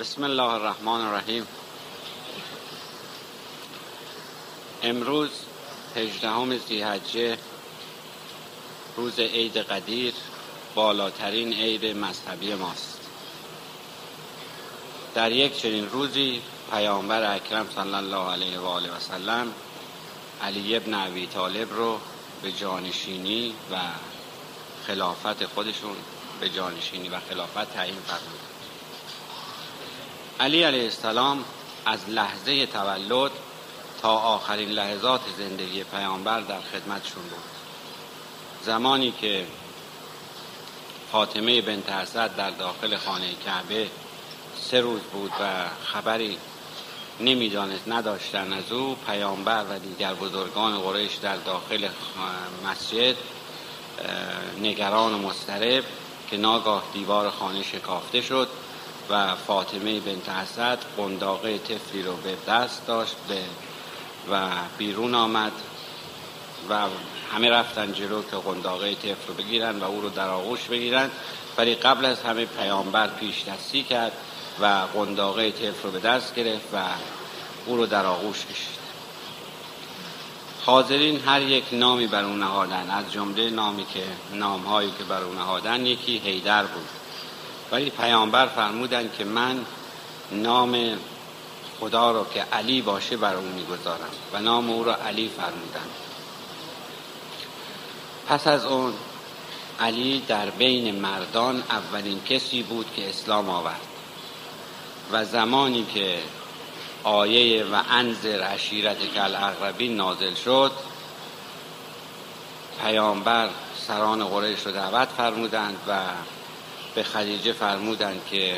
بسم الله الرحمن الرحیم. امروز هجدهم زیحجه روز عید قدیر بالاترین عید مذهبی ماست. در یک چنین روزی پیامبر اکرم صلی الله علیه و آله و سلم علی ابن ابی طالب رو به جانشینی و خلافت خودشون به جانشینی و خلافت تعیین فرمود. علی علیه السلام از لحظه تولد تا آخرین لحظات زندگی پیامبر در خدمتشون بود. زمانی که فاطمه بنت اسد در داخل خانه کعبه سه روز بود و خبری نمی‌دانست نداشتن از او پیامبر و دیگر بزرگان قریش در داخل مسجد نگران و مضطرب که ناگاه دیوار خانه شکافته شد. و فاطمه بنت اسد قنداقه تفلی رو به دست داشت به و بیرون آمد و همه رفتن جلو که قنداقه تفل رو بگیرن و او رو در آغوش بگیرن. ولی قبل از همه پیامبر پیش دستی کرد و قنداقه تفل رو به دست گرفت و او رو در آغوش کشید. حاضرین هر یک نامی بر اون نهادن از جمله نامی که نامهایی که بر اون نهادن یکی هیدر بود. ولی پیامبر فرمودن که من نام خدا رو که علی باشه بر اون می‌گذارم و نام او را علی فرمودن پس از اون علی در بین مردان اولین کسی بود که اسلام آورد و زمانی که آیه و انذر عشیرت کل اغربین نازل شد پیامبر سران قریش رو دعوت فرمودند و به خدیجه فرمودند که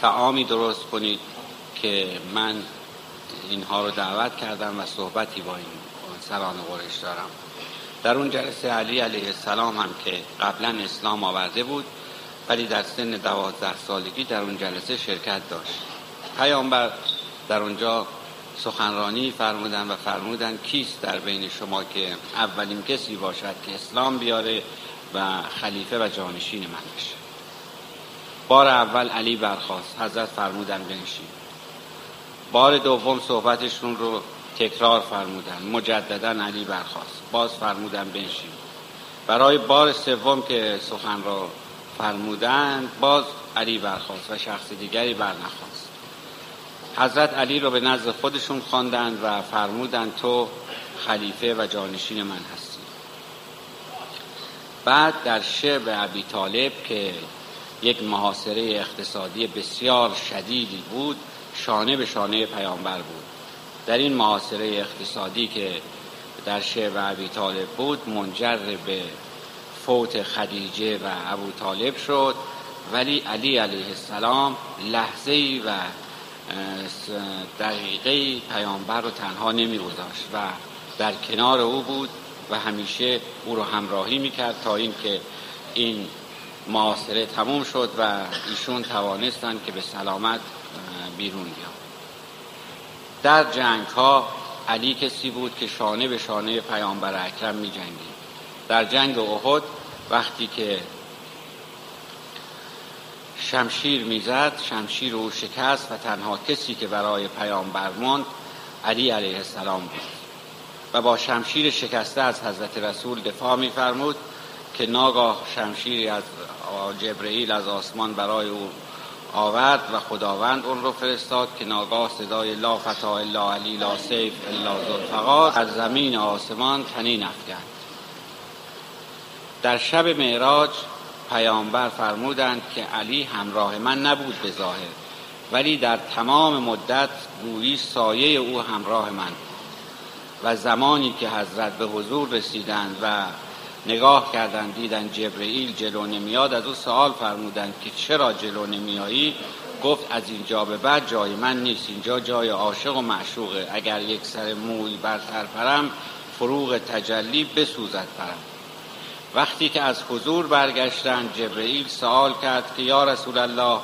تعامی درست کنید که من اینها رو دعوت کردم و صحبتی با این سران قریش دارم. در اون جلسه علی علیه السلام هم که قبلا اسلام آورده بود ولی در سن دوازده سالگی در اون جلسه شرکت داشت. پیامبر در اونجا سخنرانی فرمودن و فرمودن کیست در بین شما که اولین کسی باشد که اسلام بیاره و خلیفه و جانشین من بشه. بار اول علی برخواست حضرت فرمودن بنشین. بار دوم صحبتشون رو تکرار فرمودن. مجددا علی برخواست باز فرمودن بنشین. برای بار سوم که سخن را فرمودند باز علی برخواست و شخص دیگری برنخواست حضرت علی رو به نزد خودشون خواندند و فرمودند تو خلیفه و جانشین من هستی. بعد در شعب عبی طالب که یک محاصره اقتصادی بسیار شدیدی بود شانه به شانه پیامبر بود. در این محاصره اقتصادی که در شعب عبی طالب بود منجر به فوت خدیجه و ابو طالب شد. ولی علی علیه السلام لحظه و دقیقه پیامبر رو تنها نمیگذاشت و در کنار او بود. و همیشه او رو همراهی می‌کرد تا اینکه این معاصره تموم شد و ایشون توانستند که به سلامت بیرون بیان. در جنگ ها علی کسی بود که شانه به شانه پیامبر اکرم می جنگید در جنگ احد وقتی که شمشیر می‌زد شمشیر او شکست و تنها کسی که برای پیامبر ماند علی علیه السلام بود. و با شمشیر شکسته از حضرت رسول دفاع میفرمود که ناگاه شمشیری از جبرئیل از آسمان برای او آورد و خداوند اون رو فرستاد که ناگاه صدای لا فتا الا علی لا سیف الا ذوالفقار از زمین آسمان تنین افکند در شب معراج پیامبر فرمودند که علی همراه من نبود به ظاهر ولی در تمام مدت گویی سایه او همراه من و زمانی که حضرت به حضور رسیدند و نگاه کردند دیدن جبرئیل جلو نمیاد از او سوال فرمودند که چرا جلو نمیایی؟ گفت از اینجا به بعد جای من نیست اینجا جای عاشق و معشوقه. اگر یک سر موی برتر پرم فروغ تجلی بسوزد پرم. وقتی که از حضور برگشتند جبرئیل سوال کرد که یا رسول الله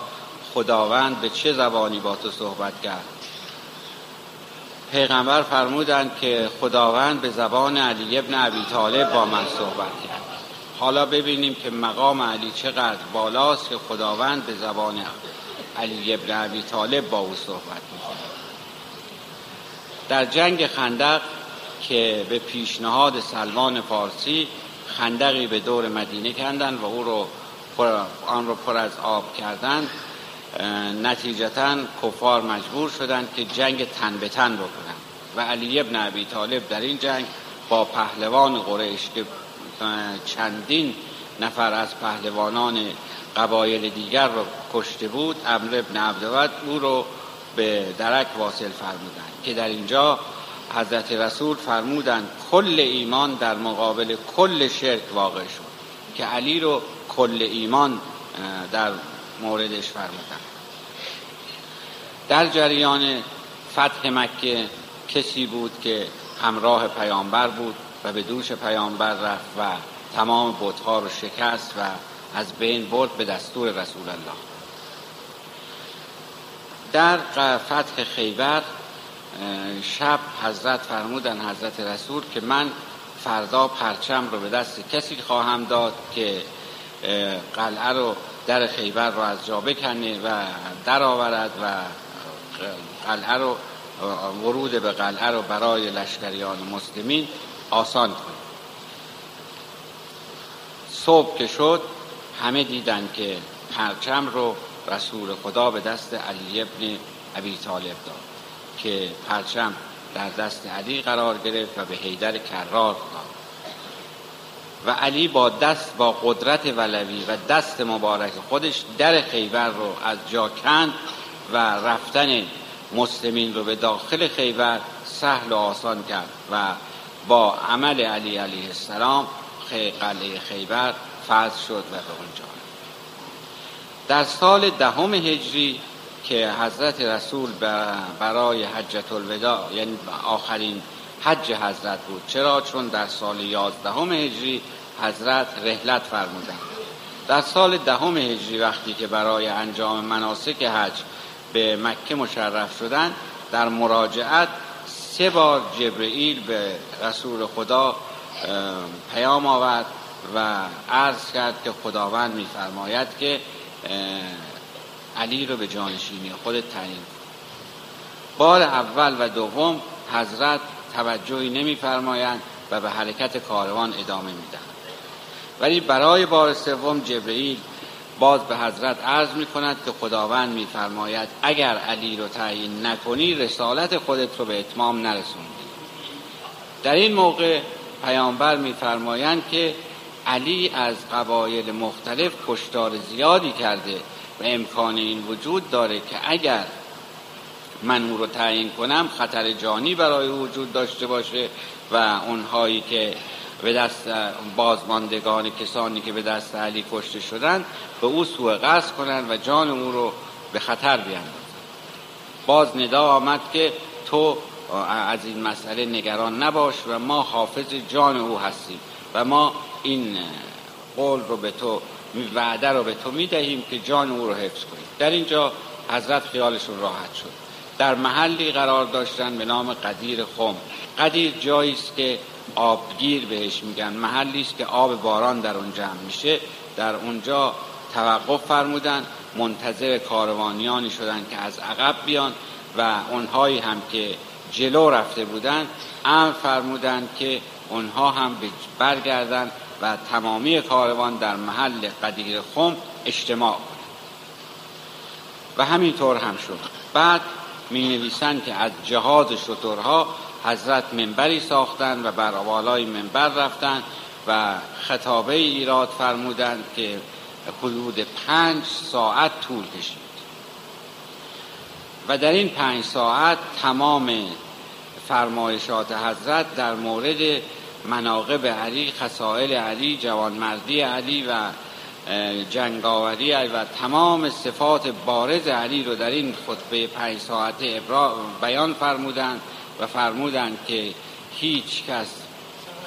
خداوند به چه زبانی با تو صحبت کرد؟ پیغمبر فرمودند که خداوند به زبان علی ابن ابی طالب با من صحبت کرد. حالا ببینیم که مقام علی چقدر بالاست که خداوند به زبان علی ابن ابی طالب با او صحبت می‌کنه در جنگ خندق که به پیشنهاد سلمان فارسی خندقی به دور مدینه کندن و او رو آن رو پر از آب کردن نتیجتا کفار مجبور شدند که جنگ تن به تن بکنن و علی ابن ابی طالب در این جنگ با پهلوان قریش که چندین نفر از پهلوانان قبایل دیگر رو کشته بود امر ابن عبدود او رو به درک واصل فرمودند که در اینجا حضرت رسول فرمودند کل ایمان در مقابل کل شرک واقع شد که علی رو کل ایمان در موردش فرمودند در جریان فتح مکه کسی بود که همراه پیامبر بود و به دوش پیامبر رفت و تمام بتها رو شکست و از بین برد به دستور رسول الله. در فتح خیبر شب حضرت فرمودن حضرت رسول که من فردا پرچم رو به دست کسی خواهم داد که قلعه رو در خیبر رو از جا بکنه و در آورد و قلعه رو ورود به قلعه رو برای لشکریان مسلمین آسان کنه. صبح که شد همه دیدن که پرچم رو رسول خدا به دست علی ابن ابی طالب داد که پرچم در دست علی قرار گرفت و به حیدر کرار و علی با دست با قدرت ولوی و دست مبارک خودش در خیبر رو از جا کند و رفتن مسلمین رو به داخل خیبر سهل و آسان کرد و با عمل علی علیه السلام قلعه خیبر فرض شد و به اونجا در سال دهم هجری که حضرت رسول برای حجت الوداع یعنی آخرین حج حضرت بود. چرا؟ چون در سال یازدهم هجری حضرت رحلت فرمودند. در سال دهم هجری وقتی که برای انجام مناسک حج به مکه مشرف شدند در مراجعت سه بار جبرئیل به رسول خدا پیام آورد و عرض کرد که خداوند میفرماید که علی رو به جانشینی خود تعیین بار اول و دوم حضرت توجهی نمیفرمایند و به حرکت کاروان ادامه میدن ولی برای بار سوم جبرئیل باز به حضرت عرض می کند که خداوند میفرماید اگر علی رو تعیین نکنی رسالت خودت رو به اتمام نرسوندی در این موقع پیامبر میفرمایند که علی از قبایل مختلف کشتار زیادی کرده و امکان این وجود داره که اگر من او رو تعیین کنم خطر جانی برای وجود داشته باشه و اونهایی که به دست بازماندگان کسانی که به دست علی کشته شدند به او سوء قصد کنند و جان او رو به خطر بیاندازند باز ندا آمد که تو از این مسئله نگران نباش و ما حافظ جان او هستیم و ما این قول رو به تو وعده رو به تو می‌دهیم که جان او رو حفظ کنیم. در اینجا حضرت خیالشون راحت شد. در محلی قرار داشتن به نام قدیر خم. قدیر جایی است که آبگیر بهش میگن. محلی است که آب باران در اون جمع میشه. در اونجا توقف فرمودن. منتظر کاروانیانی شدن که از عقب بیان و اونهایی هم که جلو رفته بودن امر فرمودن که اونها هم برگردن و تمامی کاروان در محل قدیر خم اجتماع و همینطور هم شد. بعد می نویسند که از جهاد شطورها حضرت منبری ساختند و بر بالای منبر رفتند و خطابه ایراد فرمودند که حدود پنج ساعت طول کشید. و در این پنج ساعت تمام فرمایشات حضرت در مورد مناقب علی خسائل علی جوانمردی علی و جنگاوری و تمام صفات بارز علی رو در این خطبه پنج ساعته بیان فرمودند و فرمودند که هیچ کس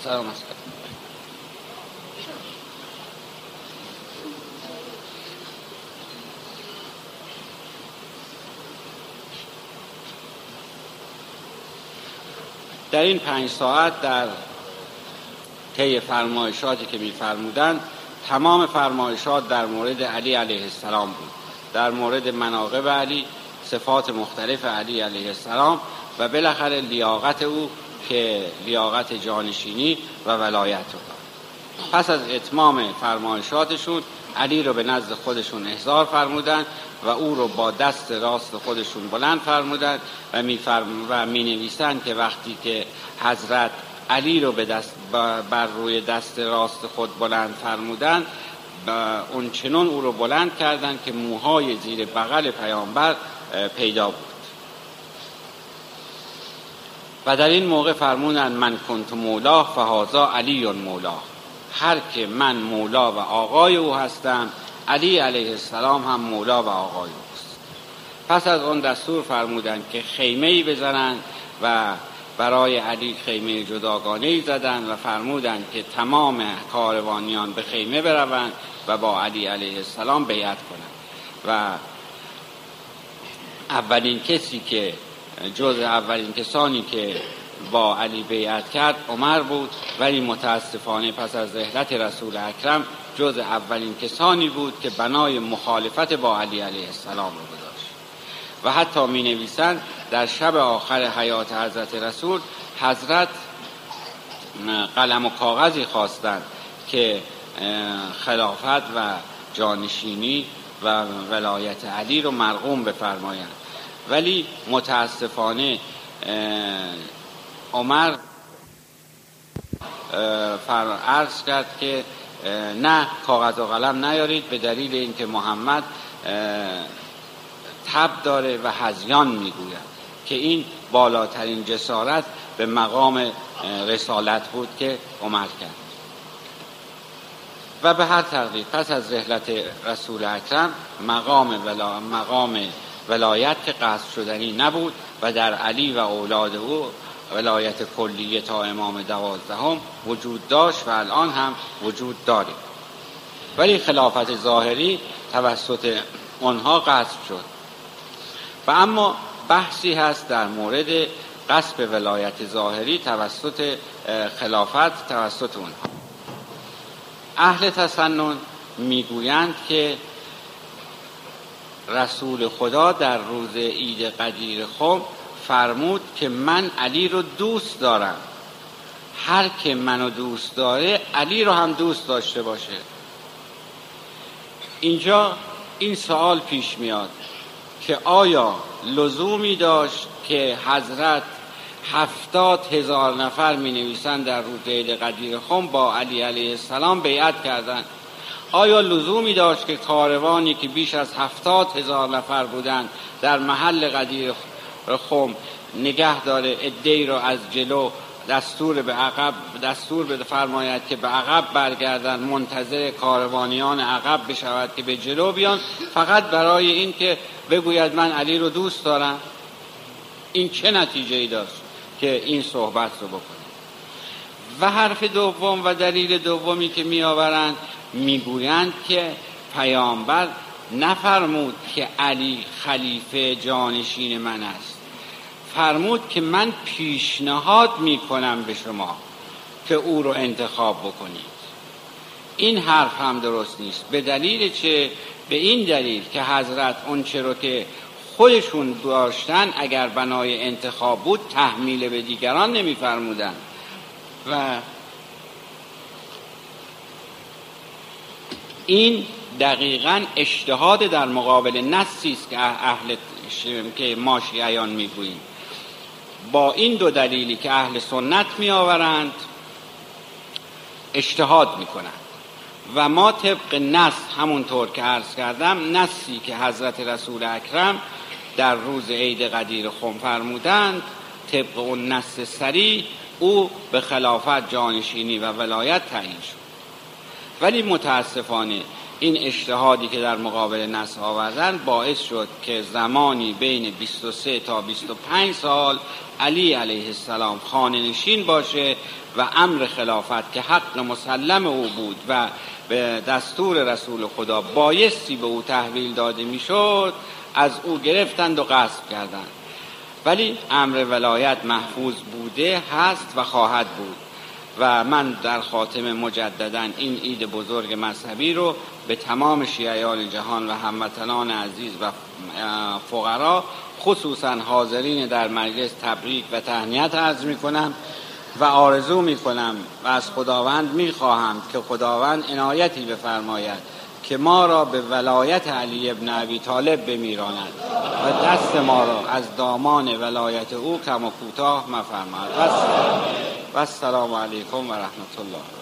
سلام در این پنج ساعت در طی فرمایشاتی که میفرمودند تمام فرمایشات در مورد علی علیه السلام بود. در مورد مناقب علی صفات مختلف علی علیه السلام و بالاخره لیاقت او که لیاقت جانشینی و ولایت رو پس از اتمام فرمایشاتشون علی رو به نزد خودشون احضار فرمودند و او رو با دست راست خودشون بلند فرمودند و می, و می نویسند که وقتی که حضرت علی رو به دست بر روی دست راست خود بلند فرمودند اون چنون او رو بلند کردند که موهای زیر بغل پیامبر پیدا بود. و در این موقع فرمودند من کنت مولا فهازا علی مولا. هر که من مولا و آقای او هستم علی علیه السلام هم مولا و آقای اوست. پس از آن دستور فرمودند که خیمه ای بزنند و برای علی خیمه جداگانه ای زدند و فرمودند که تمام کاروانیان به خیمه بروند و با علی علیه السلام بیعت کنند. و اولین کسی که جز اولین کسانی که با علی بیعت کرد عمر بود ولی متاسفانه پس از رحلت رسول اکرم جز اولین کسانی بود که بنای مخالفت با علی علیه السلام رو گذاشت و حتی می نویسند در شب آخر حیات حضرت رسول حضرت قلم و کاغذی خواستند که خلافت و جانشینی و ولایت علی رو مرغوم بفرمایند. ولی متاسفانه عمر عرض کرد که نه کاغذ و قلم نیارید به دلیل اینکه محمد تب داره و هزیان می‌گوید که این بالاترین جسارت به مقام رسالت بود که عمر کرد. و به هر تقدیر پس از رحلت رسول اکرم مقام, ولا مقام ولایت که قصد شدنی نبود و در علی و اولاد او ولایت کلیه تا امام دوازدهم وجود داشت و الان هم وجود داره ولی خلافت ظاهری توسط آنها قصد شد. و اما بحثی هست در مورد قصب ولایت ظاهری توسط خلافت توسط اونها اهل تسنن می‌گویند که رسول خدا در روز عید قدیر خم فرمود که من علی رو دوست دارم. هر که منو دوست داره علی رو هم دوست داشته باشه. اینجا این سوال پیش میاد. که آیا لزومی داشت که حضرت هفتاد هزار نفر می نویسن در روز عید قدیر خم با علی علیه السلام بیعت کردند؟ آیا لزومی داشت که کاروانی که بیش از هفتاد هزار نفر بودند در محل قدیر خم نگه داره ادهی رو از جلو دستور به عقب دستور بده فرماید که به عقب برگردن منتظر کاروانیان عقب بشود که به جلو بیان. فقط برای این که بگوید من علی رو دوست دارم. این چه نتیجه ای داشت که این صحبت رو بکنه؟ و حرف دوم و دلیل دومی که می آورند می‌گویند که پیامبر نفرمود که علی خلیفه جانشین من است. فرمود که من پیشنهاد می‌کنم به شما که او رو انتخاب بکنید. این حرف هم درست نیست. به دلیل چه؟ به این دلیل که حضرت اون رو که خودشون داشتن اگر بنای انتخاب بود تحمیل به دیگران نمیفرمودن. و این دقیقا اجتهاد در مقابل نصی است که اهل که ما شیعیان می‌گوییم. با این دو دلیلی که اهل سنت می آورند اجتهاد می کنند و ما طبق نص همونطور که عرض کردم نصی که حضرت رسول اکرم در روز عید قدیر خم فرمودند طبق اون نص سری او به خلافت جانشینی و ولایت تعیین شد. ولی متاسفانه این اجتهادی که در مقابل نص آوردن باعث شد که زمانی بین 23 تا 25 سال علی علیه السلام خانه نشین باشه و امر خلافت که حق مسلم او بود و به دستور رسول خدا بایستی به او تحویل داده می‌شد از او گرفتند و غصب کردند. ولی امر ولایت محفوظ بوده هست و خواهد بود. و من در خاتم مجددا این عید بزرگ مذهبی رو به تمام شیعیان جهان و هموطنان عزیز و فقرا خصوصا حاضرین در مجلس تبریک و تهنیت عرض می کنم و آرزو می کنم و از خداوند می خواهم که خداوند عنایتی بفرماید که ما را به ولایت علی ابن ابی طالب بمیراند. و دست ما را از دامان ولایت او کم و کوتاه مفرماید. و السلام علیکم و رحمت الله.